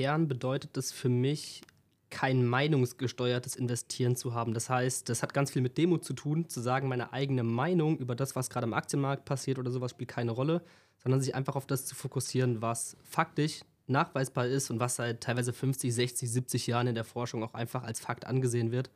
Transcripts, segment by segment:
Kern bedeutet es für mich, kein meinungsgesteuertes Investieren zu haben. Das heißt, das hat ganz viel mit Demo zu tun, zu sagen, meine eigene Meinung über das, was gerade am Aktienmarkt passiert oder sowas, spielt keine Rolle, sondern sich einfach auf das zu fokussieren, was faktisch nachweisbar ist und was seit teilweise 50, 60, 70 Jahren in der Forschung auch einfach als Fakt angesehen wird.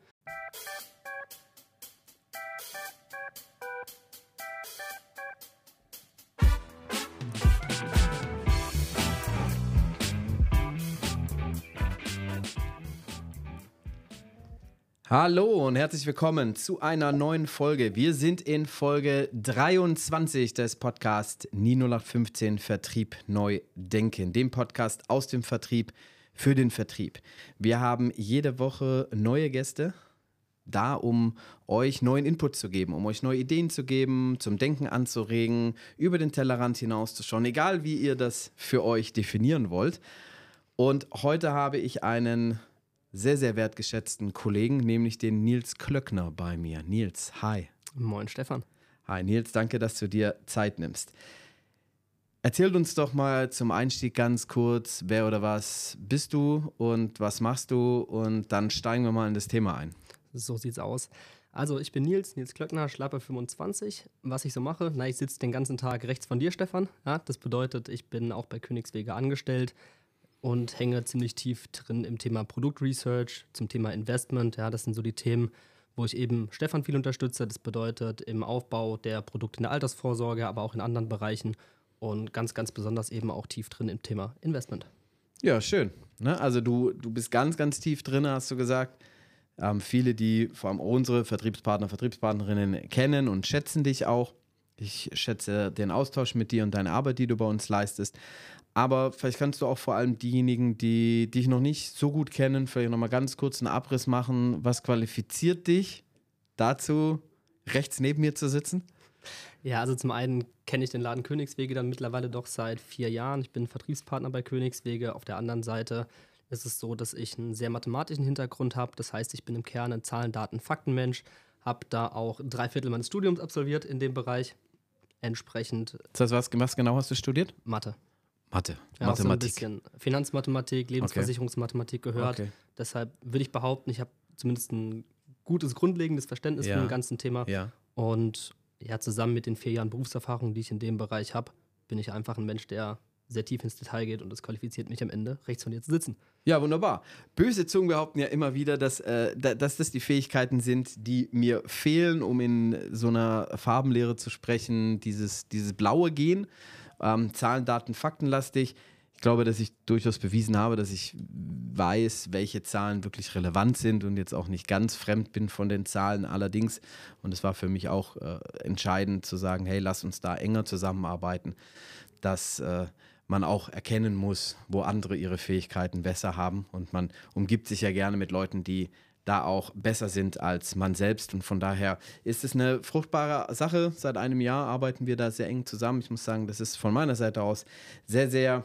Hallo und herzlich willkommen zu einer neuen Folge. Wir sind in Folge 23 des Podcasts Nie 0815 Vertrieb neu denken, dem Podcast aus dem Vertrieb für den Vertrieb. Wir haben jede Woche neue Gäste da, um euch neuen Input zu geben, um euch neue Ideen zu geben, zum Denken anzuregen, über den Tellerrand hinauszuschauen, egal wie ihr das für euch definieren wollt. Und heute habe ich einen sehr, sehr wertgeschätzten Kollegen, nämlich den Nils Klöckner bei mir. Nils, hi. Moin, Stefan. Hi, Nils, danke, dass du dir Zeit nimmst. Erzähl uns doch mal zum Einstieg ganz kurz, wer oder was bist du und was machst du und dann steigen wir mal in das Thema ein. So sieht's aus. Also, ich bin Nils, Nils Klöckner, Schlapper 25. Was ich so mache, na, ich sitze den ganzen Tag rechts von dir, Stefan. Ja, das bedeutet, ich bin auch bei Königswege angestellt, und hänge ziemlich tief drin im Thema Produktresearch, zum Thema Investment. Ja, das sind so die Themen, wo ich eben Stefan viel unterstütze. Das bedeutet im Aufbau der Produkte in der Altersvorsorge, aber auch in anderen Bereichen und ganz, ganz besonders eben auch tief drin im Thema Investment. Ja, schön. Ne? Also du, du bist ganz, ganz tief drin, hast du gesagt. Ähm, viele, die vor allem unsere Vertriebspartner, Vertriebspartnerinnen kennen und schätzen dich auch. Ich schätze den Austausch mit dir und deine Arbeit, die du bei uns leistest. Aber vielleicht kannst du auch vor allem diejenigen, die dich noch nicht so gut kennen, vielleicht nochmal ganz kurz einen Abriss machen. Was qualifiziert dich dazu, rechts neben mir zu sitzen? Ja, also zum einen kenne ich den Laden Königswege dann mittlerweile doch seit vier Jahren. Ich bin Vertriebspartner bei Königswege. Auf der anderen Seite ist es so, dass ich einen sehr mathematischen Hintergrund habe. Das heißt, ich bin im Kern ein Zahlen, Daten, Faktenmensch. Habe da auch drei Viertel meines Studiums absolviert in dem Bereich. Entsprechend. Das heißt, was, was genau hast du studiert? Mathe. Mathe, ja, Mathematik. So ein bisschen Finanzmathematik, Lebensversicherungsmathematik gehört. Okay. Deshalb würde ich behaupten, ich habe zumindest ein gutes grundlegendes Verständnis ja. von dem ganzen Thema. Ja. Und ja, zusammen mit den vier Jahren Berufserfahrung, die ich in dem Bereich habe, bin ich einfach ein Mensch, der sehr tief ins Detail geht und das qualifiziert mich am Ende, rechts von dir zu sitzen. Ja, wunderbar. Böse Zungen behaupten ja immer wieder, dass, äh, dass das die Fähigkeiten sind, die mir fehlen, um in so einer Farbenlehre zu sprechen, dieses, dieses blaue Gehen ähm, Zahlen, Daten, Faktenlastig. Ich glaube, dass ich durchaus bewiesen habe, dass ich weiß, welche Zahlen wirklich relevant sind und jetzt auch nicht ganz fremd bin von den Zahlen. Allerdings, und es war für mich auch äh, entscheidend zu sagen, hey, lass uns da enger zusammenarbeiten, dass äh, man auch erkennen muss, wo andere ihre Fähigkeiten besser haben. Und man umgibt sich ja gerne mit Leuten, die da auch besser sind als man selbst. Und von daher ist es eine fruchtbare Sache. Seit einem Jahr arbeiten wir da sehr eng zusammen. Ich muss sagen, das ist von meiner Seite aus sehr, sehr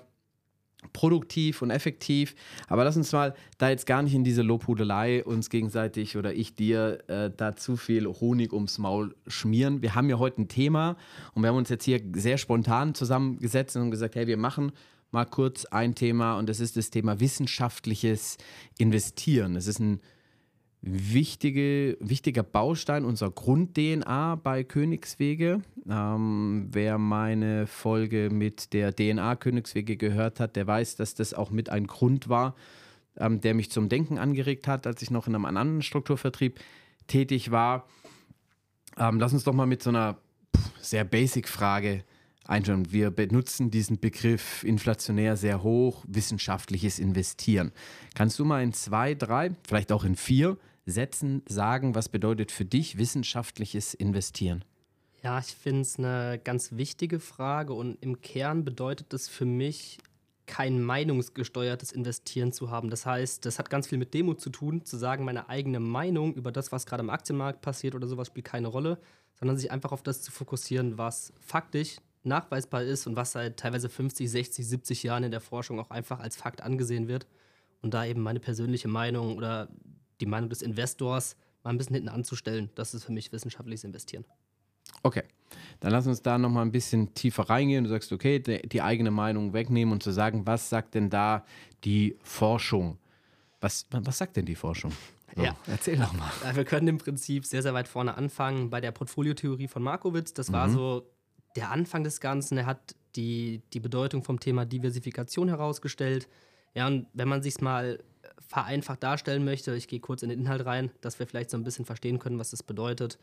produktiv und effektiv. Aber lass uns mal da jetzt gar nicht in diese Lobhudelei uns gegenseitig oder ich dir äh, da zu viel Honig ums Maul schmieren. Wir haben ja heute ein Thema und wir haben uns jetzt hier sehr spontan zusammengesetzt und gesagt, hey, wir machen mal kurz ein Thema und das ist das Thema wissenschaftliches Investieren. Es ist ein wichtige, wichtiger Baustein unserer Grund-DNA bei Königswege. Ähm, wer meine Folge mit der DNA Königswege gehört hat, der weiß, dass das auch mit ein Grund war, ähm, der mich zum Denken angeregt hat, als ich noch in einem anderen Strukturvertrieb tätig war. Ähm, lass uns doch mal mit so einer sehr Basic-Frage einschauen. Wir benutzen diesen Begriff inflationär sehr hoch, wissenschaftliches Investieren. Kannst du mal in zwei, drei, vielleicht auch in vier Sätzen sagen, was bedeutet für dich wissenschaftliches Investieren? Ja, ich finde es eine ganz wichtige Frage und im Kern bedeutet es für mich, kein meinungsgesteuertes Investieren zu haben. Das heißt, das hat ganz viel mit Demo zu tun, zu sagen, meine eigene Meinung über das, was gerade im Aktienmarkt passiert oder sowas, spielt keine Rolle, sondern sich einfach auf das zu fokussieren, was faktisch nachweisbar ist und was seit teilweise 50, 60, 70 Jahren in der Forschung auch einfach als Fakt angesehen wird. Und da eben meine persönliche Meinung oder die Meinung des Investors mal ein bisschen hinten anzustellen. Das ist für mich wissenschaftliches Investieren. Okay. Dann lass uns da nochmal ein bisschen tiefer reingehen. Du sagst, okay, die, die eigene Meinung wegnehmen und zu sagen, was sagt denn da die Forschung? Was, was sagt denn die Forschung? So, ja, erzähl doch mal. Wir können im Prinzip sehr, sehr weit vorne anfangen bei der Portfoliotheorie von Markowitz. Das war mhm. so der Anfang des Ganzen. Er hat die, die Bedeutung vom Thema Diversifikation herausgestellt. Ja, und wenn man sich mal vereinfacht darstellen möchte, ich gehe kurz in den Inhalt rein, dass wir vielleicht so ein bisschen verstehen können, was das bedeutet.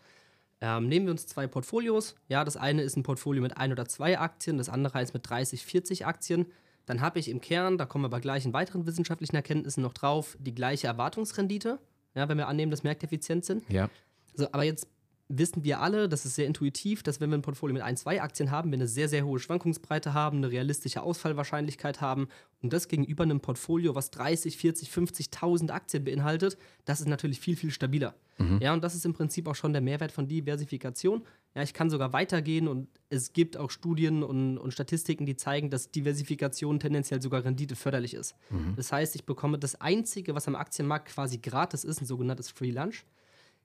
Ähm, nehmen wir uns zwei Portfolios. Ja, das eine ist ein Portfolio mit ein oder zwei Aktien, das andere ist mit 30, 40 Aktien. Dann habe ich im Kern, da kommen wir aber gleich in weiteren wissenschaftlichen Erkenntnissen noch drauf, die gleiche Erwartungsrendite, ja, wenn wir annehmen, dass Märkte effizient sind. Ja. So, aber jetzt wissen wir alle, das ist sehr intuitiv, dass wenn wir ein Portfolio mit ein, zwei Aktien haben, wir eine sehr, sehr hohe Schwankungsbreite haben, eine realistische Ausfallwahrscheinlichkeit haben und das gegenüber einem Portfolio, was 30, 40, 50.000 Aktien beinhaltet, das ist natürlich viel, viel stabiler. Mhm. Ja, und das ist im Prinzip auch schon der Mehrwert von Diversifikation. Ja, ich kann sogar weitergehen und es gibt auch Studien und, und Statistiken, die zeigen, dass Diversifikation tendenziell sogar renditeförderlich ist. Mhm. Das heißt, ich bekomme das Einzige, was am Aktienmarkt quasi gratis ist, ein sogenanntes Free Lunch.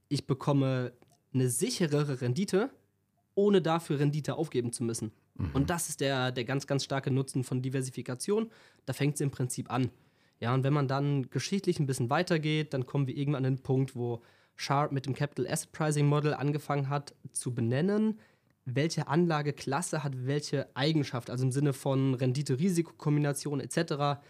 Ich bekomme eine sicherere Rendite, ohne dafür Rendite aufgeben zu müssen. Mhm. Und das ist der, der ganz, ganz starke Nutzen von Diversifikation. Da fängt es im Prinzip an. Ja, und wenn man dann geschichtlich ein bisschen weitergeht, dann kommen wir irgendwann an den Punkt, wo Sharp mit dem Capital Asset Pricing Model angefangen hat zu benennen, welche Anlageklasse hat welche Eigenschaft, also im Sinne von Rendite-Risiko-Kombination etc.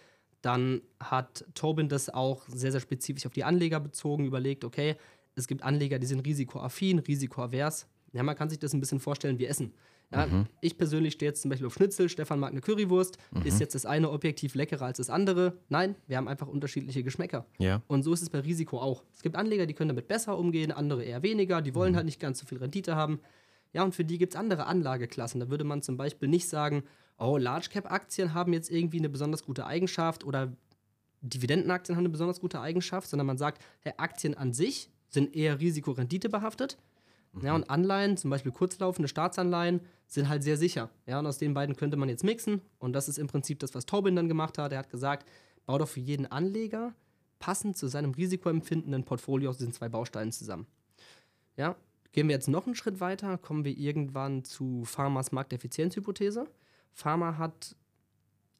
Dann hat Tobin das auch sehr, sehr spezifisch auf die Anleger bezogen, überlegt, okay, es gibt Anleger, die sind risikoaffin, risikoavers. Ja, man kann sich das ein bisschen vorstellen wie Essen. Ja, mhm. Ich persönlich stehe jetzt zum Beispiel auf Schnitzel, Stefan mag eine Currywurst. Mhm. Ist jetzt das eine objektiv leckerer als das andere? Nein, wir haben einfach unterschiedliche Geschmäcker. Ja. Und so ist es bei Risiko auch. Es gibt Anleger, die können damit besser umgehen, andere eher weniger, die wollen mhm. halt nicht ganz so viel Rendite haben. Ja, und für die gibt es andere Anlageklassen. Da würde man zum Beispiel nicht sagen, oh, Large Cap Aktien haben jetzt irgendwie eine besonders gute Eigenschaft oder Dividendenaktien haben eine besonders gute Eigenschaft, sondern man sagt, hey, Aktien an sich sind eher Risikorendite behaftet. Mhm. Ja, und Anleihen, zum Beispiel kurzlaufende Staatsanleihen, sind halt sehr sicher. Ja, und aus den beiden könnte man jetzt mixen. Und das ist im Prinzip das, was Tobin dann gemacht hat. Er hat gesagt, bau doch für jeden Anleger passend zu seinem Risikoempfinden ein Portfolio aus diesen zwei Bausteinen zusammen. Ja, gehen wir jetzt noch einen Schritt weiter, kommen wir irgendwann zu Pharmas Markteffizienzhypothese. Pharma hat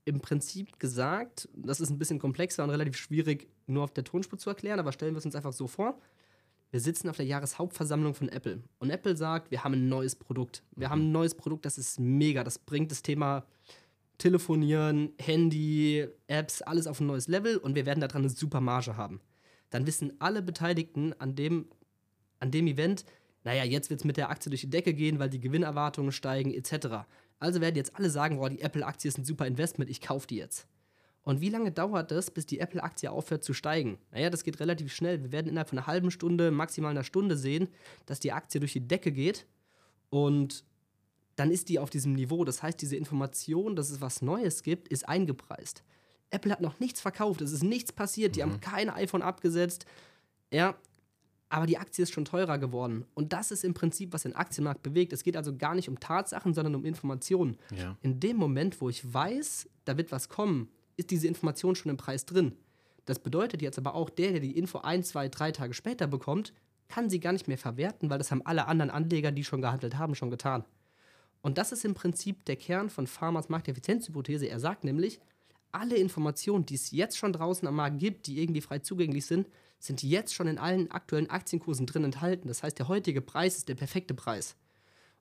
im Prinzip gesagt, das ist ein bisschen komplexer und relativ schwierig nur auf der Tonspur zu erklären, aber stellen wir es uns einfach so vor wir sitzen auf der Jahreshauptversammlung von Apple und Apple sagt, wir haben ein neues Produkt. Wir mhm. haben ein neues Produkt, das ist mega. Das bringt das Thema Telefonieren, Handy, Apps, alles auf ein neues Level und wir werden daran eine super Marge haben. Dann wissen alle Beteiligten an dem, an dem Event, naja, jetzt wird es mit der Aktie durch die Decke gehen, weil die Gewinnerwartungen steigen, etc. Also werden jetzt alle sagen, boah, die Apple-Aktie ist ein super Investment, ich kaufe die jetzt. Und wie lange dauert es, bis die Apple-Aktie aufhört zu steigen? Naja, das geht relativ schnell. Wir werden innerhalb von einer halben Stunde, maximal einer Stunde sehen, dass die Aktie durch die Decke geht. Und dann ist die auf diesem Niveau. Das heißt, diese Information, dass es was Neues gibt, ist eingepreist. Apple hat noch nichts verkauft, es ist nichts passiert, die mhm. haben kein iPhone abgesetzt. Ja, aber die Aktie ist schon teurer geworden. Und das ist im Prinzip, was den Aktienmarkt bewegt. Es geht also gar nicht um Tatsachen, sondern um Informationen. Ja. In dem Moment, wo ich weiß, da wird was kommen, ist diese Information schon im Preis drin. Das bedeutet jetzt aber auch, der, der die Info ein, zwei, drei Tage später bekommt, kann sie gar nicht mehr verwerten, weil das haben alle anderen Anleger, die schon gehandelt haben, schon getan. Und das ist im Prinzip der Kern von Farmers Markteffizienzhypothese. Er sagt nämlich, alle Informationen, die es jetzt schon draußen am Markt gibt, die irgendwie frei zugänglich sind, sind jetzt schon in allen aktuellen Aktienkursen drin enthalten. Das heißt, der heutige Preis ist der perfekte Preis.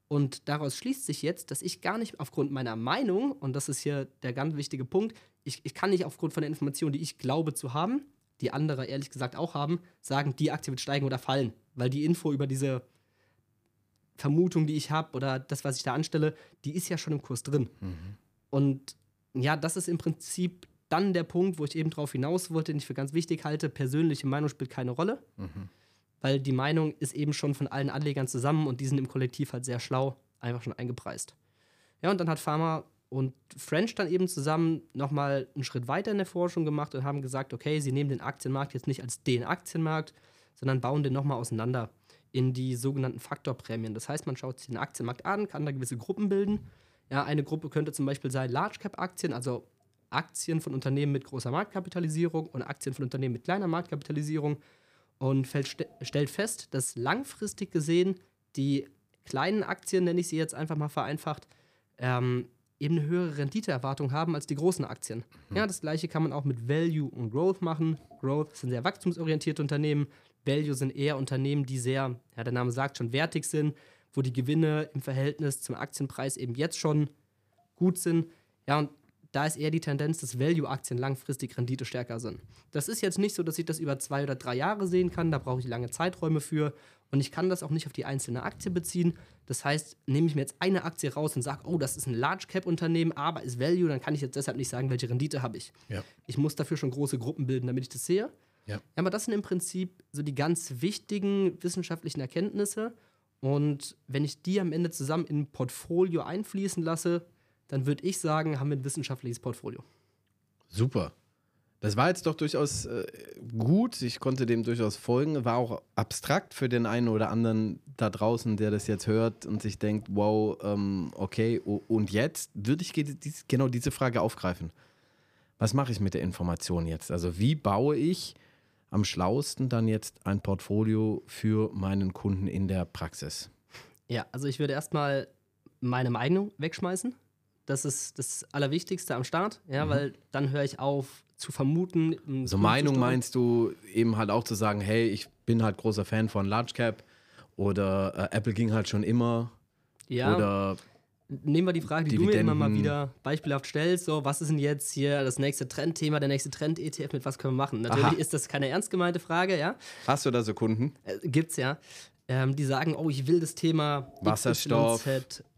Und daraus schließt sich jetzt, dass ich gar nicht aufgrund meiner Meinung, und das ist hier der ganz wichtige Punkt, ich, ich kann nicht aufgrund von der Information, die ich glaube zu haben, die andere ehrlich gesagt auch haben, sagen, die Aktie wird steigen oder fallen. Weil die Info über diese Vermutung, die ich habe oder das, was ich da anstelle, die ist ja schon im Kurs drin. Mhm. Und ja, das ist im Prinzip dann der Punkt, wo ich eben drauf hinaus wollte, den ich für ganz wichtig halte. Persönliche Meinung spielt keine Rolle. Mhm weil die Meinung ist eben schon von allen Anlegern zusammen und die sind im Kollektiv halt sehr schlau, einfach schon eingepreist. Ja, und dann hat Pharma und French dann eben zusammen nochmal einen Schritt weiter in der Forschung gemacht und haben gesagt, okay, sie nehmen den Aktienmarkt jetzt nicht als den Aktienmarkt, sondern bauen den nochmal auseinander in die sogenannten Faktorprämien. Das heißt, man schaut sich den Aktienmarkt an, kann da gewisse Gruppen bilden. Ja, eine Gruppe könnte zum Beispiel sein Large Cap Aktien, also Aktien von Unternehmen mit großer Marktkapitalisierung und Aktien von Unternehmen mit kleiner Marktkapitalisierung und stellt fest, dass langfristig gesehen die kleinen Aktien, nenne ich sie jetzt einfach mal vereinfacht, ähm, eben eine höhere Renditeerwartung haben als die großen Aktien. Mhm. Ja, das gleiche kann man auch mit Value und Growth machen. Growth sind sehr wachstumsorientierte Unternehmen. Value sind eher Unternehmen, die sehr, ja, der Name sagt schon, wertig sind, wo die Gewinne im Verhältnis zum Aktienpreis eben jetzt schon gut sind. Ja, und da ist eher die Tendenz, dass Value-Aktien langfristig Rendite stärker sind. Das ist jetzt nicht so, dass ich das über zwei oder drei Jahre sehen kann, da brauche ich lange Zeiträume für und ich kann das auch nicht auf die einzelne Aktie beziehen. Das heißt, nehme ich mir jetzt eine Aktie raus und sage, oh, das ist ein Large-Cap-Unternehmen, aber ist Value, dann kann ich jetzt deshalb nicht sagen, welche Rendite habe ich. Ja. Ich muss dafür schon große Gruppen bilden, damit ich das sehe. Ja. ja. Aber das sind im Prinzip so die ganz wichtigen wissenschaftlichen Erkenntnisse. Und wenn ich die am Ende zusammen in ein Portfolio einfließen lasse, dann würde ich sagen, haben wir ein wissenschaftliches Portfolio. Super. Das war jetzt doch durchaus äh, gut. Ich konnte dem durchaus folgen. War auch abstrakt für den einen oder anderen da draußen, der das jetzt hört und sich denkt, wow, ähm, okay, und jetzt würde ich genau diese Frage aufgreifen. Was mache ich mit der Information jetzt? Also wie baue ich am schlausten dann jetzt ein Portfolio für meinen Kunden in der Praxis? Ja, also ich würde erstmal meine Meinung wegschmeißen. Das ist das Allerwichtigste am Start, ja, mhm. weil dann höre ich auf zu vermuten. So Meinung meinst du eben halt auch zu sagen, hey, ich bin halt großer Fan von Large Cap oder äh, Apple ging halt schon immer. Ja. Oder Nehmen wir die Frage, die Dividenden. du mir immer mal wieder beispielhaft stellst, so, was ist denn jetzt hier das nächste Trendthema, der nächste Trend-ETF, mit was können wir machen? Natürlich Aha. ist das keine ernst gemeinte Frage, ja. Hast du da so Kunden? Äh, gibt's ja. Ähm, die sagen, oh, ich will das Thema Wasserstoff,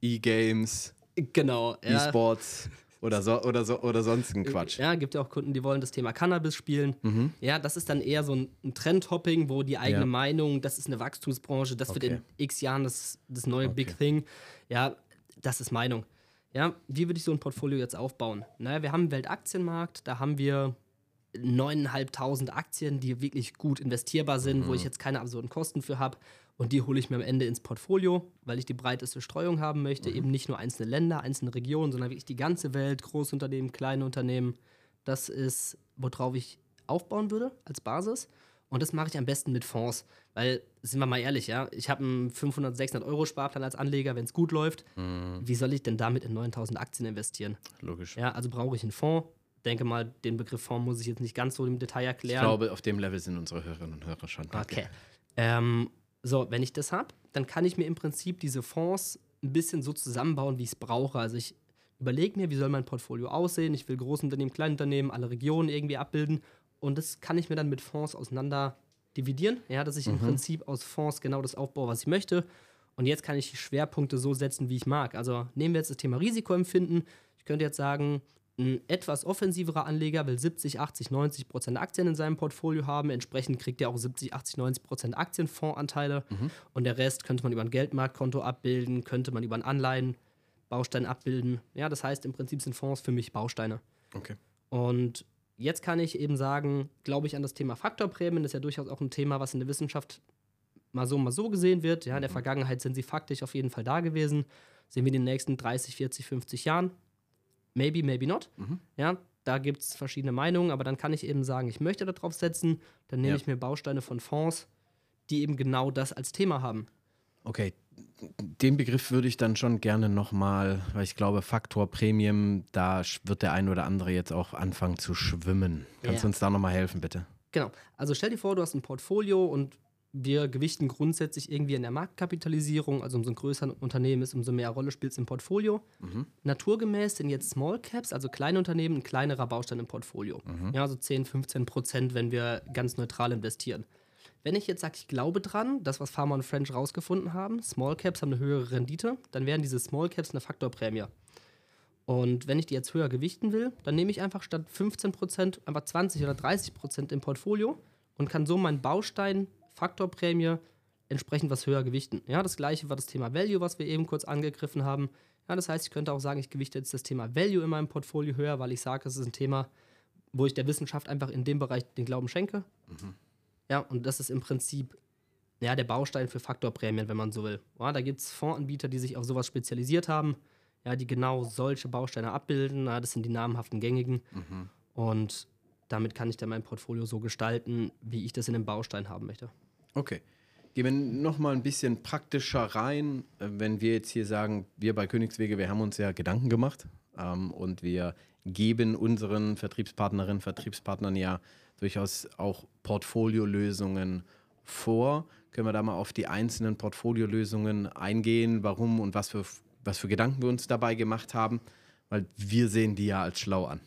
E-Games. Genau. Ja. E-Sports. Oder, so, oder, so, oder sonstigen Quatsch. Ja, gibt ja auch Kunden, die wollen das Thema Cannabis spielen. Mhm. Ja, das ist dann eher so ein, ein Trendhopping, wo die eigene ja. Meinung, das ist eine Wachstumsbranche, das okay. wird in x Jahren das, das neue okay. Big Thing. Ja, das ist Meinung. Ja, wie würde ich so ein Portfolio jetzt aufbauen? Naja, wir haben einen Weltaktienmarkt, da haben wir 9.500 Aktien, die wirklich gut investierbar sind, mhm. wo ich jetzt keine absurden Kosten für habe. Und die hole ich mir am Ende ins Portfolio, weil ich die breiteste Streuung haben möchte. Mhm. Eben nicht nur einzelne Länder, einzelne Regionen, sondern wirklich die ganze Welt, Großunternehmen, kleine Unternehmen. Das ist, worauf ich aufbauen würde als Basis. Und das mache ich am besten mit Fonds. Weil, sind wir mal ehrlich, ja, ich habe einen 500, 600 Euro Sparplan als Anleger, wenn es gut läuft. Mhm. Wie soll ich denn damit in 9000 Aktien investieren? Logisch. Ja, also brauche ich einen Fonds. Denke mal, den Begriff Fonds muss ich jetzt nicht ganz so im Detail erklären. Ich glaube, auf dem Level sind unsere Hörerinnen und Hörer schon. Okay. Ähm, so, wenn ich das habe, dann kann ich mir im Prinzip diese Fonds ein bisschen so zusammenbauen, wie ich es brauche. Also ich überlege mir, wie soll mein Portfolio aussehen. Ich will Großunternehmen, Kleinunternehmen, alle Regionen irgendwie abbilden. Und das kann ich mir dann mit Fonds auseinander dividieren. Ja, dass ich mhm. im Prinzip aus Fonds genau das aufbaue, was ich möchte. Und jetzt kann ich die Schwerpunkte so setzen, wie ich mag. Also nehmen wir jetzt das Thema Risikoempfinden. Ich könnte jetzt sagen, ein etwas offensiverer Anleger will 70, 80, 90 Prozent Aktien in seinem Portfolio haben. Entsprechend kriegt er auch 70, 80, 90 Prozent Aktienfondsanteile. Mhm. Und der Rest könnte man über ein Geldmarktkonto abbilden, könnte man über einen Anleihenbaustein abbilden. Ja, das heißt, im Prinzip sind Fonds für mich Bausteine. Okay. Und jetzt kann ich eben sagen, glaube ich an das Thema Faktorprämien. Das ist ja durchaus auch ein Thema, was in der Wissenschaft mal so, mal so gesehen wird. Ja, in der mhm. Vergangenheit sind sie faktisch auf jeden Fall da gewesen. Sehen wir in den nächsten 30, 40, 50 Jahren maybe, maybe not. Mhm. Ja, da gibt es verschiedene Meinungen, aber dann kann ich eben sagen, ich möchte darauf setzen, dann nehme ja. ich mir Bausteine von Fonds, die eben genau das als Thema haben. Okay, den Begriff würde ich dann schon gerne nochmal, weil ich glaube, Faktor Premium, da wird der ein oder andere jetzt auch anfangen zu schwimmen. Kannst ja. du uns da nochmal helfen, bitte? Genau. Also stell dir vor, du hast ein Portfolio und wir gewichten grundsätzlich irgendwie in der Marktkapitalisierung, also umso größer ein Unternehmen ist, umso mehr Rolle spielt es im Portfolio. Mhm. Naturgemäß sind jetzt Small Caps, also kleine Unternehmen, ein kleinerer Baustein im Portfolio. Mhm. Ja, also 10, 15 Prozent, wenn wir ganz neutral investieren. Wenn ich jetzt sage, ich glaube dran, das, was Pharma und French rausgefunden haben, Small Caps haben eine höhere Rendite, dann wären diese Small Caps eine Faktorprämie. Und wenn ich die jetzt höher gewichten will, dann nehme ich einfach statt 15 Prozent einfach 20 oder 30 Prozent im Portfolio und kann so meinen Baustein Faktorprämie entsprechend was höher gewichten. Ja, das gleiche war das Thema Value, was wir eben kurz angegriffen haben. Ja, das heißt, ich könnte auch sagen, ich gewichte jetzt das Thema Value in meinem Portfolio höher, weil ich sage, es ist ein Thema, wo ich der Wissenschaft einfach in dem Bereich den Glauben schenke. Mhm. Ja, und das ist im Prinzip ja, der Baustein für Faktorprämien, wenn man so will. Ja, da gibt es Fondsanbieter, die sich auf sowas spezialisiert haben, ja, die genau solche Bausteine abbilden. Ja, das sind die namhaften gängigen. Mhm. Und damit kann ich dann mein Portfolio so gestalten, wie ich das in einem Baustein haben möchte. Okay. Gehen wir nochmal ein bisschen praktischer rein, äh, wenn wir jetzt hier sagen, wir bei Königswege, wir haben uns ja Gedanken gemacht ähm, und wir geben unseren Vertriebspartnerinnen, Vertriebspartnern ja durchaus auch Portfoliolösungen vor. Können wir da mal auf die einzelnen Portfoliolösungen eingehen, warum und was für, was für Gedanken wir uns dabei gemacht haben? Weil wir sehen die ja als schlau an.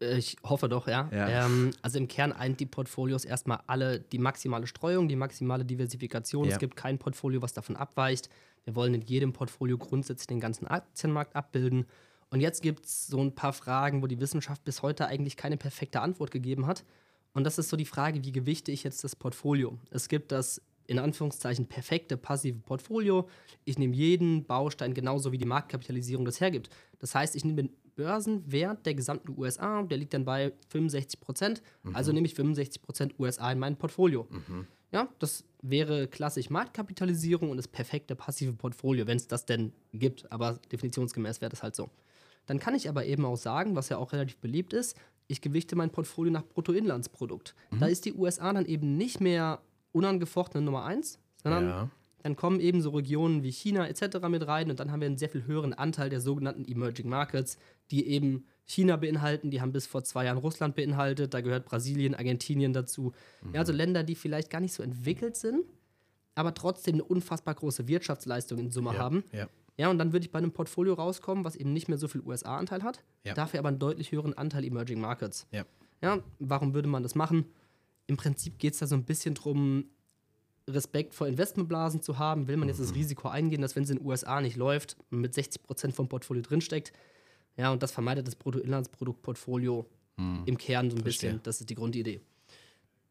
Ich hoffe doch, ja. Ja. Ähm, also im Kern eint die Portfolios erstmal alle die maximale Streuung, die maximale Diversifikation. Ja. Es gibt kein Portfolio, was davon abweicht. Wir wollen in jedem Portfolio grundsätzlich den ganzen Aktienmarkt abbilden. Und jetzt gibt es so ein paar Fragen, wo die Wissenschaft bis heute eigentlich keine perfekte Antwort gegeben hat. Und das ist so die Frage, wie gewichte ich jetzt das Portfolio? Es gibt das in Anführungszeichen perfekte passive Portfolio. Ich nehme jeden Baustein genauso wie die Marktkapitalisierung das hergibt. Das heißt, ich nehme den Börsenwert der gesamten USA, der liegt dann bei 65 Prozent. Also nehme ich 65 Prozent USA in mein Portfolio. Ja, das wäre klassisch Marktkapitalisierung und das perfekte passive Portfolio, wenn es das denn gibt. Aber definitionsgemäß wäre das halt so. Dann kann ich aber eben auch sagen, was ja auch relativ beliebt ist, ich gewichte mein Portfolio nach Bruttoinlandsprodukt. Da ist die USA dann eben nicht mehr unangefochtene Nummer eins, sondern Ja. dann kommen eben so Regionen wie China etc. mit rein und dann haben wir einen sehr viel höheren Anteil der sogenannten Emerging Markets, die eben China beinhalten, die haben bis vor zwei Jahren Russland beinhaltet, da gehört Brasilien, Argentinien dazu. Ja, also Länder, die vielleicht gar nicht so entwickelt sind, aber trotzdem eine unfassbar große Wirtschaftsleistung in Summe haben. Ja. Ja, und dann würde ich bei einem Portfolio rauskommen, was eben nicht mehr so viel USA-Anteil hat, Ja. dafür aber einen deutlich höheren Anteil Emerging Markets. Ja. Ja, warum würde man das machen? Im Prinzip geht es da so ein bisschen drum, Respekt vor Investmentblasen zu haben. Will man jetzt das Risiko eingehen, dass wenn es in den USA nicht läuft, mit 60% vom Portfolio drinsteckt. Ja, und das vermeidet das Bruttoinlandsproduktportfolio im Kern so ein Verstehe. bisschen. Das ist die Grundidee.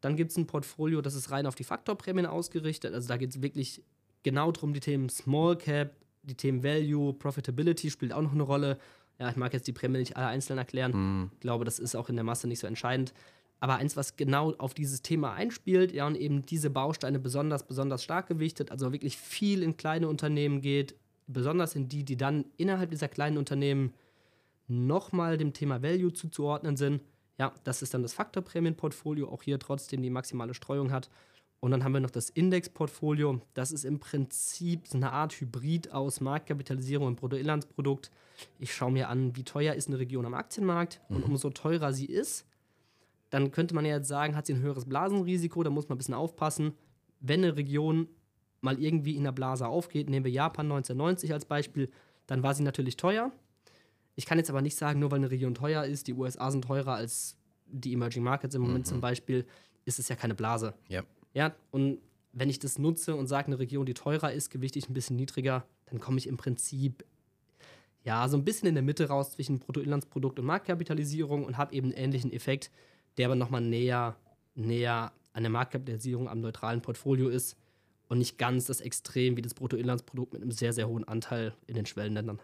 Dann gibt es ein Portfolio, das ist rein auf die Faktorprämien ausgerichtet. Also da geht es wirklich genau darum, die Themen Small Cap, die Themen Value, Profitability spielt auch noch eine Rolle. Ja, ich mag jetzt die Prämie nicht alle einzeln erklären. Ich glaube, das ist auch in der Masse nicht so entscheidend. Aber eins, was genau auf dieses Thema einspielt, ja, und eben diese Bausteine besonders, besonders stark gewichtet, also wirklich viel in kleine Unternehmen geht, besonders in die, die dann innerhalb dieser kleinen Unternehmen nochmal dem Thema Value zuzuordnen sind. Ja, das ist dann das Faktorprämienportfolio, auch hier trotzdem die maximale Streuung hat. Und dann haben wir noch das Indexportfolio. Das ist im Prinzip so eine Art Hybrid aus Marktkapitalisierung und Bruttoinlandsprodukt. Ich schaue mir an, wie teuer ist eine Region am Aktienmarkt. Und umso teurer sie ist, dann könnte man ja jetzt sagen, hat sie ein höheres Blasenrisiko, da muss man ein bisschen aufpassen. Wenn eine Region mal irgendwie in der Blase aufgeht, nehmen wir Japan 1990 als Beispiel, dann war sie natürlich teuer. Ich kann jetzt aber nicht sagen, nur weil eine Region teuer ist, die USA sind teurer als die Emerging Markets im Moment zum Beispiel, ist es ja keine Blase. Ja. Ja, und wenn ich das nutze und sage, eine Region, die teurer ist, gewichte ich ein bisschen niedriger, dann komme ich im Prinzip ja so ein bisschen in der Mitte raus zwischen Bruttoinlandsprodukt und Marktkapitalisierung und habe eben einen ähnlichen Effekt, der aber nochmal näher, näher an der Marktkapitalisierung am neutralen Portfolio ist und nicht ganz das Extrem wie das Bruttoinlandsprodukt mit einem sehr, sehr hohen Anteil in den Schwellenländern.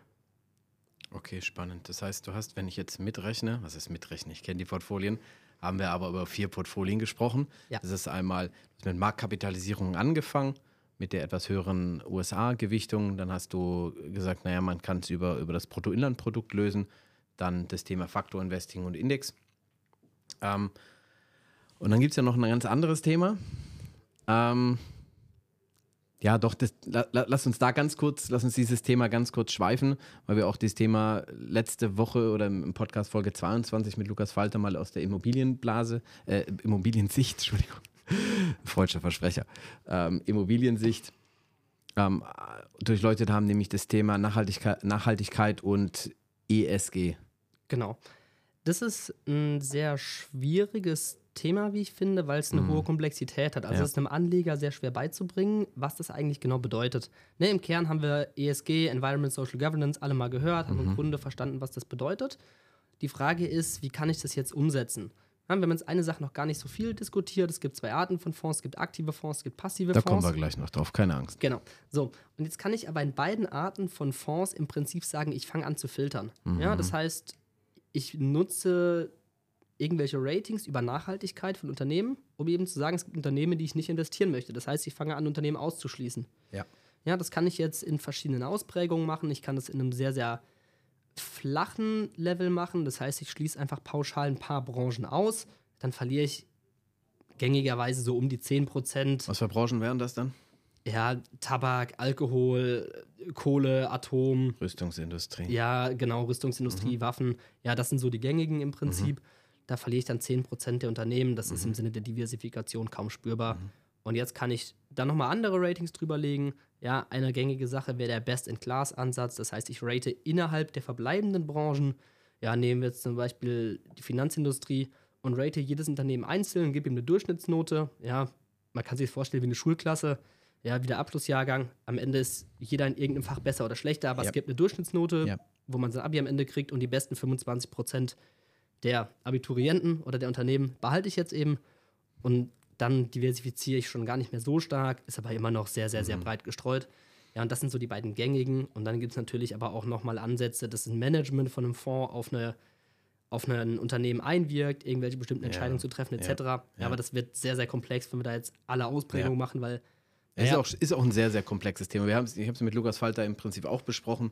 Okay, spannend. Das heißt, du hast, wenn ich jetzt mitrechne, was ist mitrechnen? Ich kenne die Portfolien, haben wir aber über vier Portfolien gesprochen. Ja. Das ist einmal mit Marktkapitalisierung angefangen, mit der etwas höheren USA-Gewichtung. Dann hast du gesagt, naja, man kann es über, über das Bruttoinlandprodukt lösen. Dann das Thema Faktorinvesting und Index. Ähm, und dann gibt es ja noch ein ganz anderes Thema. Ähm, ja, doch, das, la, la, lass uns da ganz kurz, lass uns dieses Thema ganz kurz schweifen, weil wir auch dieses Thema letzte Woche oder im Podcast Folge 22 mit Lukas Falter mal aus der Immobilienblase, äh, Immobiliensicht, Entschuldigung, freudscher Versprecher, ähm, Immobiliensicht ähm, durchleuchtet haben, nämlich das Thema Nachhaltigkeit, Nachhaltigkeit und ESG. Genau. Das ist ein sehr schwieriges Thema, wie ich finde, weil es eine hohe Komplexität hat. Also Ja. es ist einem Anleger sehr schwer beizubringen, was das eigentlich genau bedeutet. Ne, Im Kern haben wir ESG, Environment Social Governance, alle mal gehört, haben im Grunde verstanden, was das bedeutet. Die Frage ist, wie kann ich das jetzt umsetzen? Ja, wir haben jetzt eine Sache noch gar nicht so viel diskutiert. Es gibt zwei Arten von Fonds. Es gibt aktive Fonds, es gibt passive Da Fonds. kommen wir gleich noch drauf, keine Angst. Genau. So, und jetzt kann ich aber in beiden Arten von Fonds im Prinzip sagen, ich fange an zu filtern. Ja, das heißt, ich nutze irgendwelche Ratings über Nachhaltigkeit von Unternehmen, um eben zu sagen, es gibt Unternehmen, in die ich nicht investieren möchte. Das heißt, ich fange an, Unternehmen auszuschließen. Ja. Ja, das kann ich jetzt in verschiedenen Ausprägungen machen. Ich kann das in einem sehr, sehr flachen Level machen. Das heißt, ich schließe einfach pauschal ein paar Branchen aus. Dann verliere ich gängigerweise so um die 10 Prozent Was für Branchen wären das dann? Ja, Tabak, Alkohol, Kohle, Atom. Rüstungsindustrie. Ja, genau, Rüstungsindustrie, mhm. Waffen. Ja, das sind so die gängigen im Prinzip. Mhm. Da verliere ich dann 10% der Unternehmen. Das mhm. ist im Sinne der Diversifikation kaum spürbar. Mhm. Und jetzt kann ich dann nochmal andere Ratings drüberlegen. Ja, eine gängige Sache wäre der Best-in-Class-Ansatz. Das heißt, ich rate innerhalb der verbleibenden Branchen. Ja, nehmen wir jetzt zum Beispiel die Finanzindustrie und rate jedes Unternehmen einzeln, gebe ihm eine Durchschnittsnote. Ja, man kann sich vorstellen wie eine Schulklasse. Ja, wie der Abschlussjahrgang. Am Ende ist jeder in irgendeinem Fach besser oder schlechter, aber ja. es gibt eine Durchschnittsnote, ja. wo man sein Abi am Ende kriegt und die besten 25 Prozent der Abiturienten oder der Unternehmen behalte ich jetzt eben. Und dann diversifiziere ich schon gar nicht mehr so stark, ist aber immer noch sehr, sehr, sehr mhm. breit gestreut. Ja, und das sind so die beiden gängigen. Und dann gibt es natürlich aber auch nochmal Ansätze, dass ein Management von einem Fonds auf, eine, auf ein Unternehmen einwirkt, irgendwelche bestimmten Entscheidungen ja. zu treffen, etc. Ja. ja. aber das wird sehr, sehr komplex, wenn wir da jetzt alle Ausprägungen machen, weil. Es ist, auch, ist auch ein sehr, sehr komplexes Thema. Wir ich habe es mit Lukas Falter im Prinzip auch besprochen.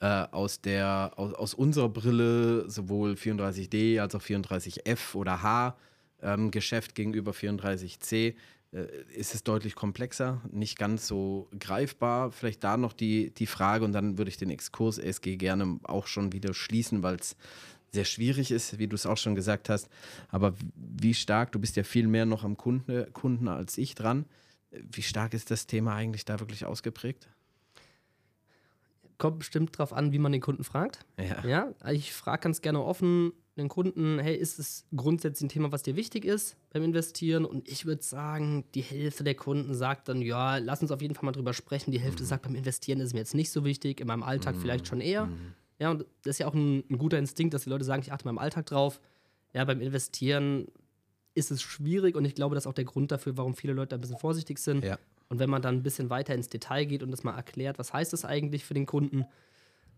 Äh, aus, der, aus, aus unserer Brille sowohl 34D als auch 34F oder H ähm, Geschäft gegenüber 34C äh, ist es deutlich komplexer, nicht ganz so greifbar. Vielleicht da noch die, die Frage und dann würde ich den Exkurs SG gerne auch schon wieder schließen, weil es sehr schwierig ist, wie du es auch schon gesagt hast. Aber wie stark, du bist ja viel mehr noch am Kunde, Kunden als ich dran. Wie stark ist das Thema eigentlich da wirklich ausgeprägt? Kommt bestimmt darauf an, wie man den Kunden fragt. Ja. ja ich frage ganz gerne offen, den Kunden, hey, ist es grundsätzlich ein Thema, was dir wichtig ist beim Investieren? Und ich würde sagen, die Hälfte der Kunden sagt dann, ja, lass uns auf jeden Fall mal drüber sprechen. Die Hälfte mhm. sagt, beim Investieren ist es mir jetzt nicht so wichtig, in meinem Alltag mhm. vielleicht schon eher. Mhm. Ja, und das ist ja auch ein, ein, guter Instinkt, dass die Leute sagen, ich achte in meinem Alltag drauf. Ja, beim Investieren ist es schwierig und ich glaube, das ist auch der Grund dafür, warum viele Leute ein bisschen vorsichtig sind. Ja. Und wenn man dann ein bisschen weiter ins Detail geht und das mal erklärt, was heißt das eigentlich für den Kunden,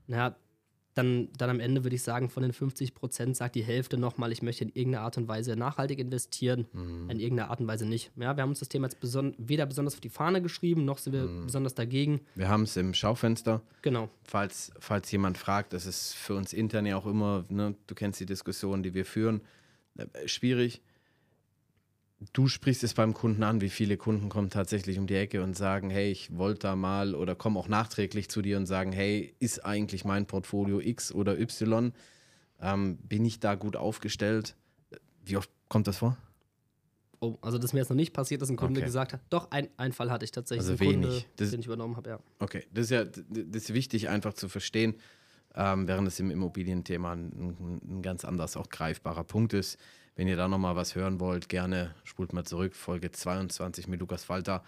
naja, dann, dann am Ende würde ich sagen, von den 50 Prozent sagt die Hälfte nochmal, ich möchte in irgendeiner Art und Weise nachhaltig investieren, mhm. in irgendeiner Art und Weise nicht. Ja, wir haben uns das Thema jetzt beson weder besonders auf die Fahne geschrieben, noch sind wir mhm. besonders dagegen. Wir haben es im Schaufenster. Genau. Falls, falls jemand fragt, das ist für uns intern ja auch immer, ne, du kennst die Diskussion, die wir führen, äh, schwierig du sprichst es beim Kunden an, wie viele Kunden kommen tatsächlich um die Ecke und sagen, hey, ich wollte da mal oder kommen auch nachträglich zu dir und sagen, hey, ist eigentlich mein Portfolio X oder Y? Ähm, bin ich da gut aufgestellt? Wie oft kommt das vor? Oh, also das ist mir jetzt noch nicht passiert, dass ein Kunde okay. gesagt hat, doch, ein, ein Fall hatte ich tatsächlich, also wenig. Kunde, das, den ich übernommen habe, ja. Okay, das ist ja das ist wichtig einfach zu verstehen, ähm, während es im Immobilienthema ein, ein ganz anders auch greifbarer Punkt ist. Wenn ihr da nochmal was hören wollt, gerne spult mal zurück, Folge 22 mit Lukas Falter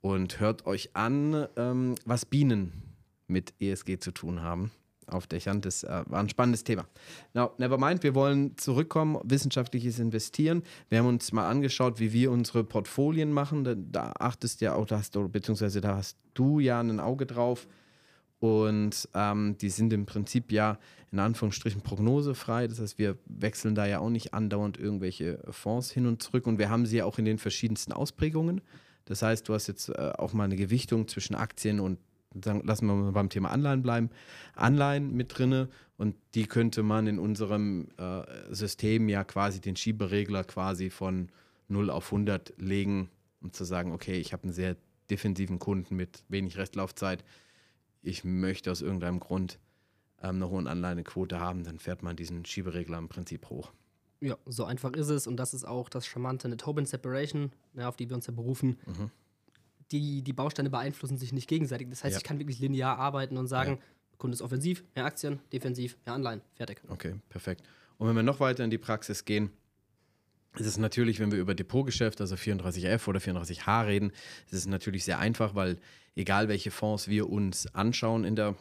und hört euch an, ähm, was Bienen mit ESG zu tun haben auf Dächern. Das äh, war ein spannendes Thema. Now, never mind, wir wollen zurückkommen, wissenschaftliches Investieren. Wir haben uns mal angeschaut, wie wir unsere Portfolien machen. Da, da achtest ja auch, da hast du, beziehungsweise da hast du ja ein Auge drauf. Und ähm, die sind im Prinzip ja in Anführungsstrichen prognosefrei. Das heißt, wir wechseln da ja auch nicht andauernd irgendwelche Fonds hin und zurück. Und wir haben sie ja auch in den verschiedensten Ausprägungen. Das heißt, du hast jetzt äh, auch mal eine Gewichtung zwischen Aktien und sagen, lassen wir mal beim Thema Anleihen bleiben, Anleihen mit drinne und die könnte man in unserem äh, System ja quasi den Schieberegler quasi von 0 auf 100 legen, um zu sagen, okay, ich habe einen sehr defensiven Kunden mit wenig Restlaufzeit, ich möchte aus irgendeinem Grund ähm, eine hohe Anleihequote haben, dann fährt man diesen Schieberegler im Prinzip hoch. Ja, so einfach ist es und das ist auch das Charmante eine Tobin Separation, ja, auf die wir uns ja berufen. Mhm. Die, die Bausteine beeinflussen sich nicht gegenseitig. Das heißt, ja. ich kann wirklich linear arbeiten und sagen, ja. Kunde ist offensiv, mehr Aktien, defensiv, mehr Anleihen, fertig. Okay, perfekt. Und wenn wir noch weiter in die Praxis gehen, ist es natürlich, wenn wir über Depotgeschäft, also 34F oder 34H reden, ist es natürlich sehr einfach, weil egal welche Fonds wir uns anschauen in der,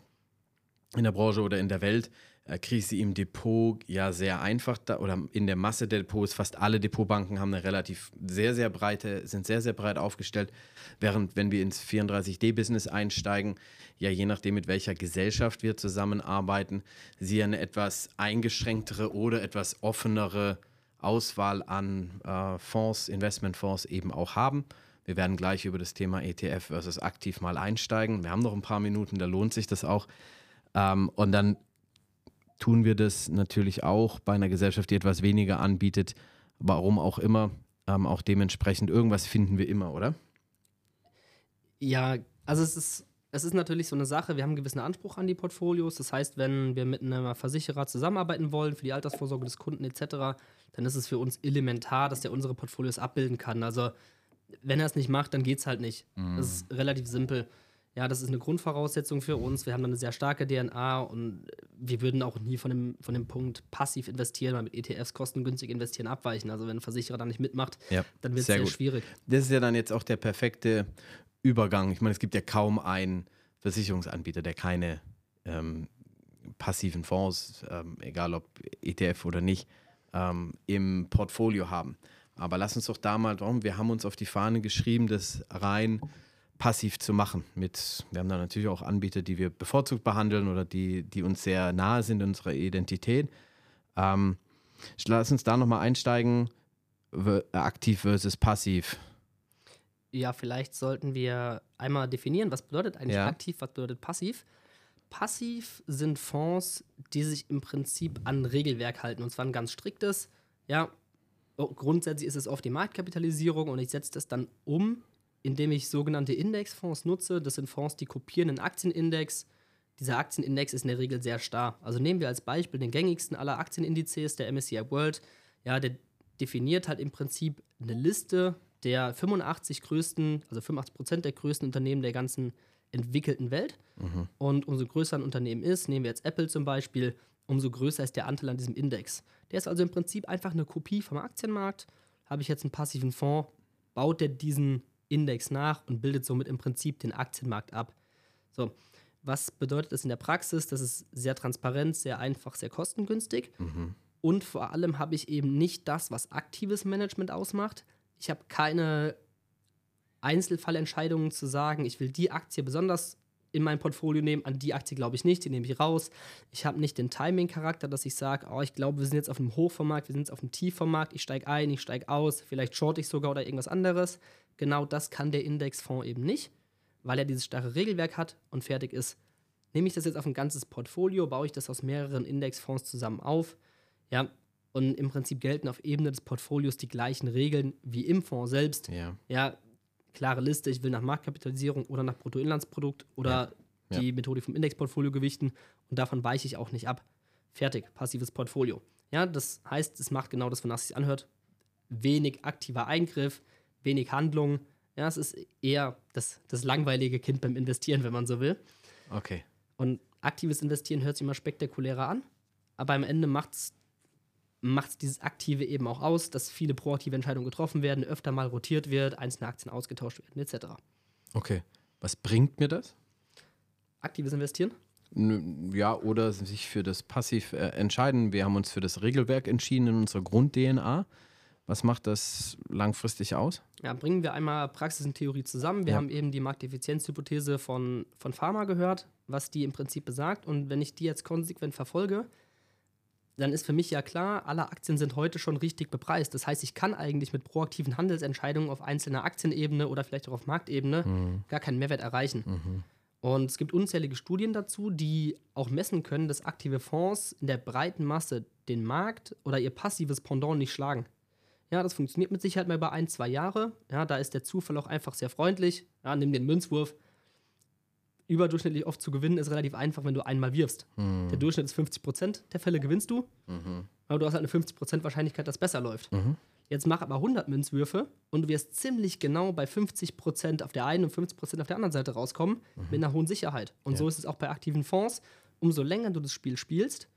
in der Branche oder in der Welt, äh, kriege sie im Depot ja sehr einfach da, oder in der Masse der Depots, fast alle Depotbanken haben eine relativ sehr, sehr breite, sind sehr, sehr breit aufgestellt, während wenn wir ins 34D-Business einsteigen, ja je nachdem mit welcher Gesellschaft wir zusammenarbeiten, sie eine etwas eingeschränktere oder etwas offenere Auswahl an äh, Fonds, Investmentfonds eben auch haben. Wir werden gleich über das Thema ETF versus aktiv mal einsteigen. Wir haben noch ein paar Minuten, da lohnt sich das auch. Ähm, und dann tun wir das natürlich auch bei einer Gesellschaft, die etwas weniger anbietet. Warum auch immer. Ähm, auch dementsprechend irgendwas finden wir immer, oder? Ja, also es ist, es ist natürlich so eine Sache, wir haben einen gewissen Anspruch an die Portfolios. Das heißt, wenn wir mit einem Versicherer zusammenarbeiten wollen für die Altersvorsorge des Kunden etc., dann ist es für uns elementar, dass der unsere Portfolios abbilden kann. Also wenn er es nicht macht, dann geht es halt nicht. Mhm. Das ist relativ simpel. Ja, das ist eine Grundvoraussetzung für uns. Wir haben dann eine sehr starke DNA und wir würden auch nie von dem, von dem Punkt passiv investieren, weil mit ETFs kostengünstig investieren abweichen. Also wenn ein Versicherer da nicht mitmacht, ja, dann wird es sehr, sehr schwierig. Das ist ja dann jetzt auch der perfekte Übergang. Ich meine, es gibt ja kaum einen Versicherungsanbieter, der keine ähm, passiven Fonds, ähm, egal ob ETF oder nicht, ähm, im Portfolio haben. Aber lass uns doch da mal drum, wir haben uns auf die Fahne geschrieben, das rein passiv zu machen. Mit, wir haben da natürlich auch Anbieter, die wir bevorzugt behandeln oder die, die uns sehr nahe sind in unserer Identität. Ähm, lass uns da nochmal einsteigen, aktiv versus passiv. Ja, vielleicht sollten wir einmal definieren, was bedeutet eigentlich ja. aktiv, was bedeutet passiv. Passiv sind Fonds, die sich im Prinzip an Regelwerk halten und zwar ein ganz striktes. Ja, oh, grundsätzlich ist es oft die Marktkapitalisierung und ich setze das dann um indem ich sogenannte Indexfonds nutze. Das sind Fonds, die kopieren einen Aktienindex. Dieser Aktienindex ist in der Regel sehr starr. Also nehmen wir als Beispiel den gängigsten aller Aktienindizes, der MSCI World. Ja, der definiert halt im Prinzip eine Liste der 85 größten, also 85 Prozent der größten Unternehmen der ganzen entwickelten Welt. Mhm. Und umso größer ein Unternehmen ist, nehmen wir jetzt Apple zum Beispiel, umso größer ist der Anteil an diesem Index. Der ist also im Prinzip einfach eine Kopie vom Aktienmarkt. Habe ich jetzt einen passiven Fonds, baut der diesen Index nach und bildet somit im Prinzip den Aktienmarkt ab. So, was bedeutet das in der Praxis? Das ist sehr transparent, sehr einfach, sehr kostengünstig. Mhm. Und vor allem habe ich eben nicht das, was aktives Management ausmacht. Ich habe keine Einzelfallentscheidungen zu sagen, ich will die Aktie besonders in mein Portfolio nehmen, an die Aktie glaube ich nicht, die nehme ich raus. Ich habe nicht den Timing-Charakter, dass ich sage, oh, ich glaube, wir sind jetzt auf einem Hoch vom Markt, wir sind jetzt auf einem Tief vom Markt, ich steige ein, ich steige aus, vielleicht short ich sogar oder irgendwas anderes. Genau das kann der Indexfonds eben nicht, weil er dieses starre Regelwerk hat und fertig ist. Nehme ich das jetzt auf ein ganzes Portfolio, baue ich das aus mehreren Indexfonds zusammen auf. Ja, und im Prinzip gelten auf Ebene des Portfolios die gleichen Regeln wie im Fonds selbst. Ja, ja klare Liste, ich will nach Marktkapitalisierung oder nach Bruttoinlandsprodukt oder ja. die Methode vom Indexportfolio gewichten und davon weiche ich auch nicht ab. Fertig, passives Portfolio. Ja, das heißt, es macht genau das, wonach es sich anhört. Wenig aktiver Eingriff, wenig Handlung. Ja, es ist eher das, das langweilige Kind beim Investieren, wenn man so will. Okay. Und aktives Investieren hört sich immer spektakulärer an, aber am Ende macht es dieses Aktive eben auch aus, dass viele proaktive Entscheidungen getroffen werden, öfter mal rotiert wird, einzelne Aktien ausgetauscht werden, etc. Okay. Was bringt mir das? Aktives Investieren? Ja, oder sich für das Passiv äh, entscheiden. Wir haben uns für das Regelwerk entschieden in unserer Grund-DNA. Was macht das langfristig aus? Ja, bringen wir einmal Praxis und Theorie zusammen. Wir ja. haben eben die Markteffizienzhypothese von, von Pharma gehört, was die im Prinzip besagt. Und wenn ich die jetzt konsequent verfolge, dann ist für mich ja klar, alle Aktien sind heute schon richtig bepreist. Das heißt, ich kann eigentlich mit proaktiven Handelsentscheidungen auf einzelner Aktienebene oder vielleicht auch auf Marktebene mhm. gar keinen Mehrwert erreichen. Mhm. Und es gibt unzählige Studien dazu, die auch messen können, dass aktive Fonds in der breiten Masse den Markt oder ihr passives Pendant nicht schlagen. Ja, das funktioniert mit Sicherheit mal über ein, zwei Jahre. Ja, da ist der Zufall auch einfach sehr freundlich. Ja, nimm den Münzwurf. Überdurchschnittlich oft zu gewinnen ist relativ einfach, wenn du einmal wirfst. Mhm. Der Durchschnitt ist 50% der Fälle gewinnst du. Mhm. Aber du hast halt eine 50% Wahrscheinlichkeit, dass es besser läuft. Mhm. Jetzt mach aber 100 Münzwürfe und du wirst ziemlich genau bei 50% auf der einen und 50% auf der anderen Seite rauskommen, mhm. mit einer hohen Sicherheit. Und ja. so ist es auch bei aktiven Fonds. Umso länger du das Spiel spielst,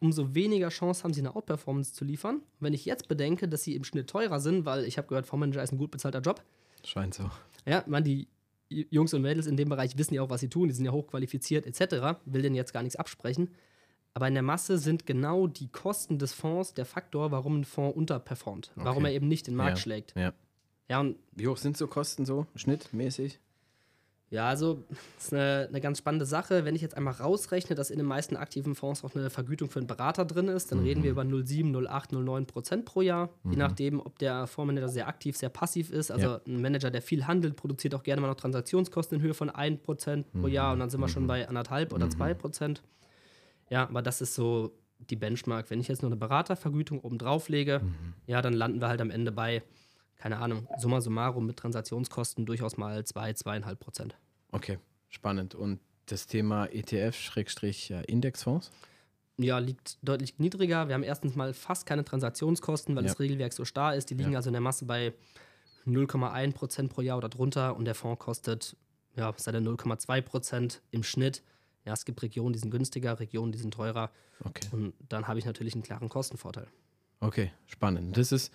umso weniger Chance haben sie eine Outperformance zu liefern. Und wenn ich jetzt bedenke, dass sie im Schnitt teurer sind, weil ich habe gehört, Fondsmanager ist ein gut bezahlter Job. Scheint so. Ja, man, die Jungs und Mädels in dem Bereich wissen ja auch, was sie tun, die sind ja hochqualifiziert etc. Will denen jetzt gar nichts absprechen. Aber in der Masse sind genau die Kosten des Fonds der Faktor, warum ein Fonds unterperformt. Okay. Warum er eben nicht den Markt ja. schlägt. Ja. ja und Wie hoch sind so Kosten so, schnittmäßig? Ja, also das ist eine, eine, ganz spannende Sache. Wenn ich jetzt einmal rausrechne, dass in den meisten aktiven Fonds auch eine Vergütung für einen Berater drin ist, dann mhm. reden wir über 0,7, 0,8, 0,9 Prozent pro Jahr. Mhm. Je nachdem, ob der Fondsmanager sehr aktiv, sehr passiv ist. Also ja. ein Manager, der viel handelt, produziert auch gerne mal noch Transaktionskosten in Höhe von 1 Prozent pro mhm. Jahr und dann sind wir schon mhm. bei anderthalb oder 2 mhm. Prozent. Ja, aber das ist so die Benchmark. Wenn ich jetzt nur eine Beratervergütung oben drauf lege, mhm. ja, dann landen wir halt am Ende bei keine Ahnung, summa summarum mit Transaktionskosten durchaus mal 2, zwei, 2,5 Prozent. Okay, spannend. Und das Thema ETF-Indexfonds? Ja, liegt deutlich niedriger. Wir haben erstens mal fast keine Transaktionskosten, weil ja. das Regelwerk so starr ist. Die liegen ja. also in der Masse bei 0,1 Prozent pro Jahr oder drunter und der Fonds kostet ja, seine 0,2 Prozent im Schnitt. Ja, es gibt Regionen, die sind günstiger, Regionen, die sind teurer. Okay. Und dann habe ich natürlich einen klaren Kostenvorteil. Okay, spannend. Das ist,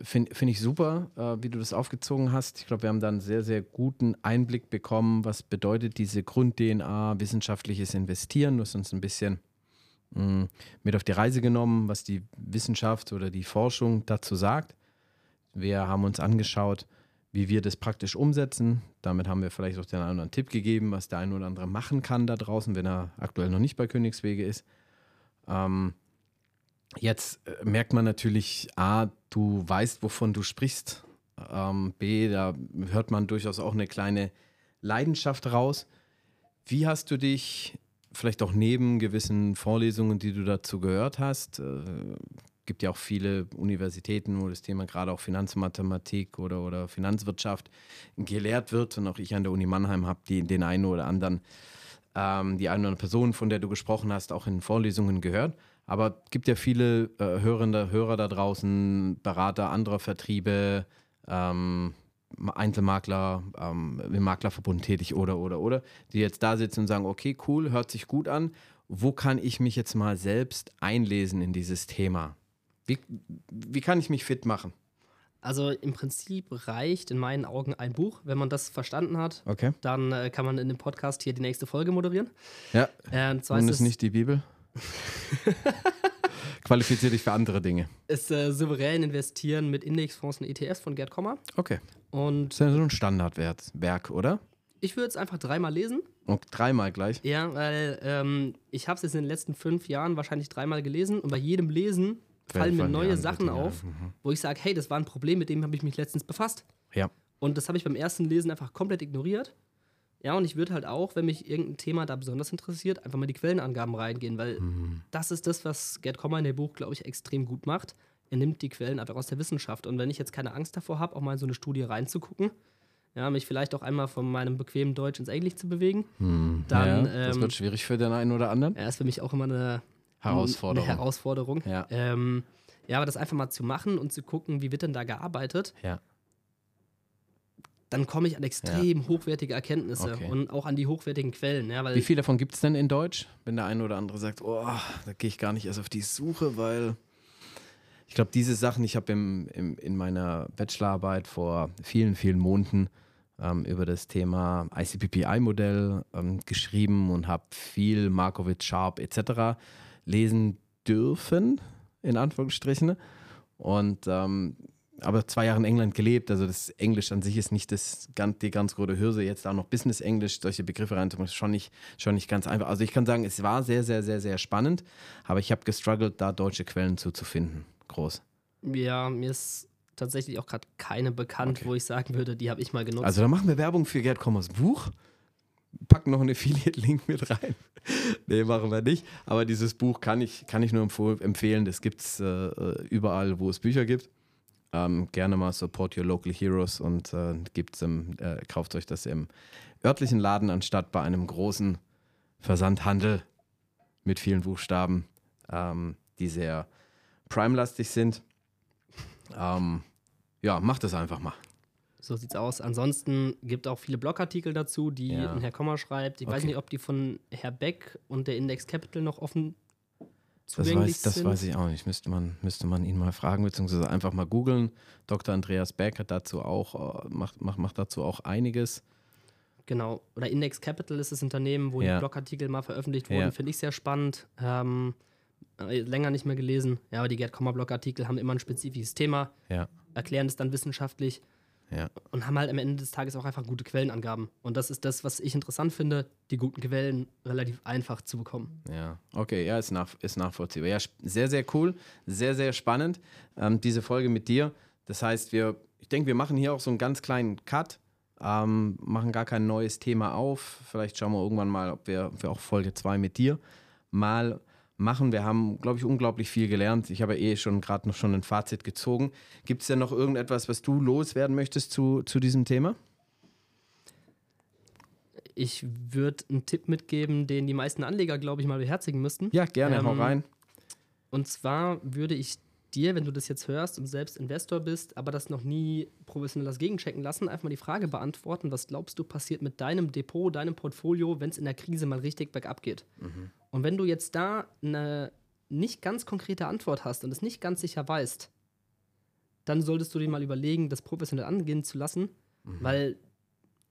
finde find ich super, äh, wie du das aufgezogen hast. Ich glaube, wir haben da einen sehr, sehr guten Einblick bekommen, was bedeutet diese Grund-DNA, wissenschaftliches Investieren. Du hast uns ein bisschen mh, mm, mit auf die Reise genommen, was die Wissenschaft oder die Forschung dazu sagt. Wir haben uns angeschaut, wie wir das praktisch umsetzen. Damit haben wir vielleicht auch den einen oder anderen Tipp gegeben, was der eine oder andere machen kann da draußen, wenn er aktuell noch nicht bei Königswege ist. Ähm, Jetzt äh, merkt man natürlich, A, du weißt, wovon du sprichst. Ähm, B, da hört man durchaus auch eine kleine Leidenschaft raus. Wie hast du dich vielleicht auch neben gewissen Vorlesungen, die du dazu gehört hast, äh, gibt ja auch viele Universitäten, wo das Thema gerade auch Finanzmathematik oder, oder Finanzwirtschaft gelehrt wird. Und auch ich an der Uni Mannheim habe den einen oder anderen, ähm, die eine oder andere Person, von der du gesprochen hast, auch in Vorlesungen gehört. Aber es gibt ja viele äh, Hörende, Hörer da draußen, Berater anderer Vertriebe, ähm, Einzelmakler, ähm, im Maklerverbund tätig oder, oder, oder, die jetzt da sitzen und sagen, okay, cool, hört sich gut an. Wo kann ich mich jetzt mal selbst einlesen in dieses Thema? Wie, wie kann ich mich fit machen? Also im Prinzip reicht in meinen Augen ein Buch. Wenn man das verstanden hat, okay. dann äh, kann man in dem Podcast hier die nächste Folge moderieren. Ja. Äh, und zwar und ist es nicht die Bibel? Qualifiziere dich für andere Dinge. Ist äh, souverän investieren mit Indexfonds und ETFs von Gerd Kommer. Okay. Und das ist ja so ein Standardwerk, oder? Ich würde es einfach dreimal lesen. Und dreimal gleich? Ja, weil ähm, ich habe es jetzt in den letzten fünf Jahren wahrscheinlich dreimal gelesen und bei jedem Lesen fallen mir neue Sachen auf, mhm. wo ich sage, hey, das war ein Problem, mit dem habe ich mich letztens befasst. Ja. Und das habe ich beim ersten Lesen einfach komplett ignoriert. Ja, und ich würde halt auch, wenn mich irgendein Thema da besonders interessiert, einfach mal die Quellenangaben reingehen, weil mhm. das ist das, was Gerd Kommer in dem Buch, glaube ich, extrem gut macht. Er nimmt die Quellen einfach aus der Wissenschaft. Und wenn ich jetzt keine Angst davor habe, auch mal in so eine Studie reinzugucken, ja, mich vielleicht auch einmal von meinem bequemen Deutsch ins Englisch zu bewegen, mhm. dann. Ja, das ähm, wird schwierig für den einen oder anderen. Ja, ist für mich auch immer eine Herausforderung. Eine Herausforderung. Ja. Ähm, ja, aber das einfach mal zu machen und zu gucken, wie wird denn da gearbeitet. Ja dann komme ich an extrem ja. hochwertige Erkenntnisse okay. und auch an die hochwertigen Quellen. Ja, Wie viel davon gibt es denn in Deutsch? Wenn der eine oder andere sagt, oh, da gehe ich gar nicht erst auf die Suche, weil ich glaube, diese Sachen, ich habe im, im, in meiner Bachelorarbeit vor vielen, vielen Monaten ähm, über das Thema ICPPI-Modell ähm, geschrieben und habe viel Markowitz, Sharp etc. lesen dürfen, in Anführungsstrichen. Und ähm, aber zwei Jahre in England gelebt, also das Englisch an sich ist nicht das, die ganz große Hürde, jetzt auch noch Business-Englisch, solche Begriffe reinzumachen, ist schon nicht, schon nicht ganz einfach. Also ich kann sagen, es war sehr, sehr, sehr, sehr spannend, aber ich habe gestruggelt, da deutsche Quellen zuzufinden. Groß. Ja, mir ist tatsächlich auch gerade keine bekannt, okay. wo ich sagen würde, die habe ich mal genutzt. Also da machen wir Werbung für Gerd Kommers Buch, packen noch einen Affiliate-Link mit rein. nee, machen wir nicht. Aber dieses Buch kann ich, kann ich nur empfehlen. Das gibt es äh, überall, wo es Bücher gibt. Ähm, gerne mal Support Your Local Heroes und äh, gibt's im, äh, kauft euch das im örtlichen Laden anstatt bei einem großen Versandhandel mit vielen Buchstaben, ähm, die sehr Prime-lastig sind. Ähm, ja, macht es einfach mal. So sieht's aus. Ansonsten gibt es auch viele Blogartikel dazu, die ja. Herr Kommer schreibt. Ich okay. weiß nicht, ob die von Herr Beck und der Index Capital noch offen das weiß, das weiß ich auch nicht. Müsste man, müsste man ihn mal fragen, beziehungsweise einfach mal googeln. Dr. Andreas Beck hat dazu auch, äh, macht, macht, macht dazu auch einiges. Genau. Oder Index Capital ist das Unternehmen, wo ja. die Blogartikel mal veröffentlicht wurden. Ja. Finde ich sehr spannend. Ähm, äh, länger nicht mehr gelesen. Ja, aber die Gerd Kommer Blogartikel haben immer ein spezifisches Thema, ja. erklären es dann wissenschaftlich. Ja. Und haben halt am Ende des Tages auch einfach gute Quellenangaben. Und das ist das, was ich interessant finde, die guten Quellen relativ einfach zu bekommen. Ja, okay, ja, ist, nach, ist nachvollziehbar. Ja, sehr, sehr cool, sehr, sehr spannend, ähm, diese Folge mit dir. Das heißt, wir, ich denke, wir machen hier auch so einen ganz kleinen Cut, ähm, machen gar kein neues Thema auf. Vielleicht schauen wir irgendwann mal, ob wir, ob wir auch Folge 2 mit dir mal machen. Wir haben, glaube ich, unglaublich viel gelernt. Ich habe eh schon gerade noch schon ein Fazit gezogen. Gibt es denn noch irgendetwas, was du loswerden möchtest zu, zu diesem Thema? Ich würde einen Tipp mitgeben, den die meisten Anleger, glaube ich, mal beherzigen müssten. Ja, gerne, ähm, hau rein. Und zwar würde ich dir, wenn du das jetzt hörst und selbst Investor bist, aber das noch nie professionell das gegenchecken lassen, einfach mal die Frage beantworten, was glaubst du passiert mit deinem Depot, deinem Portfolio, wenn es in der Krise mal richtig bergab geht? Mhm. Und wenn du jetzt da eine nicht ganz konkrete Antwort hast und es nicht ganz sicher weißt, dann solltest du dir mal überlegen, das professionell angehen zu lassen, mhm. weil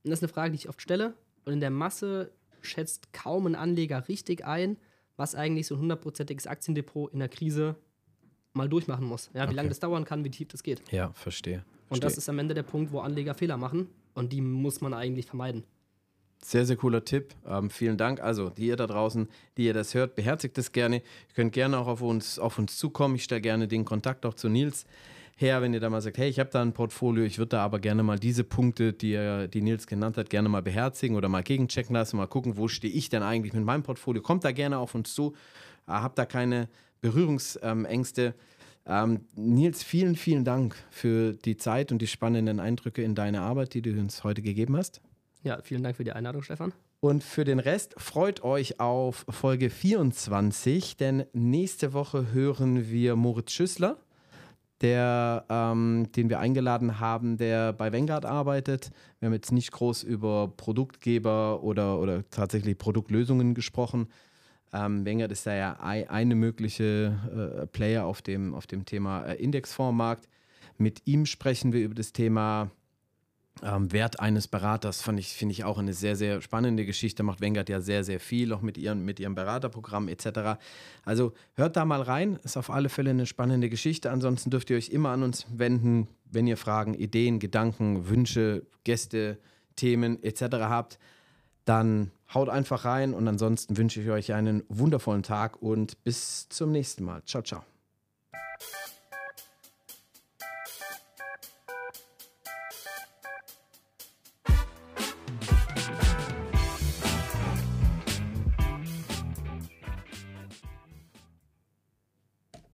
das ist eine Frage, die ich oft stelle und in der Masse schätzt kaum ein Anleger richtig ein, was eigentlich so ein hundertprozentiges Aktiendepot in der Krise mal durchmachen muss. Ja, wie okay. lange das dauern kann, wie tief das geht. Ja, verstehe. Und das ist am Ende der Punkt, wo Anleger Fehler machen und die muss man eigentlich vermeiden. Sehr, sehr cooler Tipp. Ähm, vielen Dank. Also, die ihr da draußen, die ihr das hört, beherzigt das gerne. Ihr könnt gerne auch auf uns, auf uns zukommen. Ich stelle gerne den Kontakt auch zu Nils her, wenn ihr da mal sagt, hey, ich habe da ein Portfolio, ich würde da aber gerne mal diese Punkte, die, die Nils genannt hat, gerne mal beherzigen oder mal gegenchecken lassen, mal gucken, wo stehe ich denn eigentlich mit meinem Portfolio. Kommt da gerne auf uns zu. Äh, habt da keine Berührungsängste. Ähm, Nils, vielen, vielen Dank für die Zeit und die spannenden Eindrücke in deine Arbeit, die du uns heute gegeben hast. Ja, vielen Dank für die Einladung, Stefan. Und für den Rest freut euch auf Folge 24, denn nächste Woche hören wir Moritz Schüssler, der, ähm, den wir eingeladen haben, der bei Vanguard arbeitet. Wir haben jetzt nicht groß über Produktgeber oder, oder tatsächlich Produktlösungen gesprochen, ähm, Wenger ist da ja eine mögliche äh, Player auf dem, auf dem Thema äh, Indexfondsmarkt. Mit ihm sprechen wir über das Thema ähm, Wert eines Beraters. Fand ich, finde ich auch eine sehr, sehr spannende Geschichte. Macht Wengert ja sehr, sehr viel, auch mit, ihren, mit ihrem Beraterprogramm etc. Also hört da mal rein. Ist auf alle Fälle eine spannende Geschichte. Ansonsten dürft ihr euch immer an uns wenden, wenn ihr Fragen, Ideen, Gedanken, Wünsche, Gäste, Themen etc. habt dann haut einfach rein und ansonsten wünsche ich euch einen wundervollen Tag und bis zum nächsten Mal. Ciao, ciao.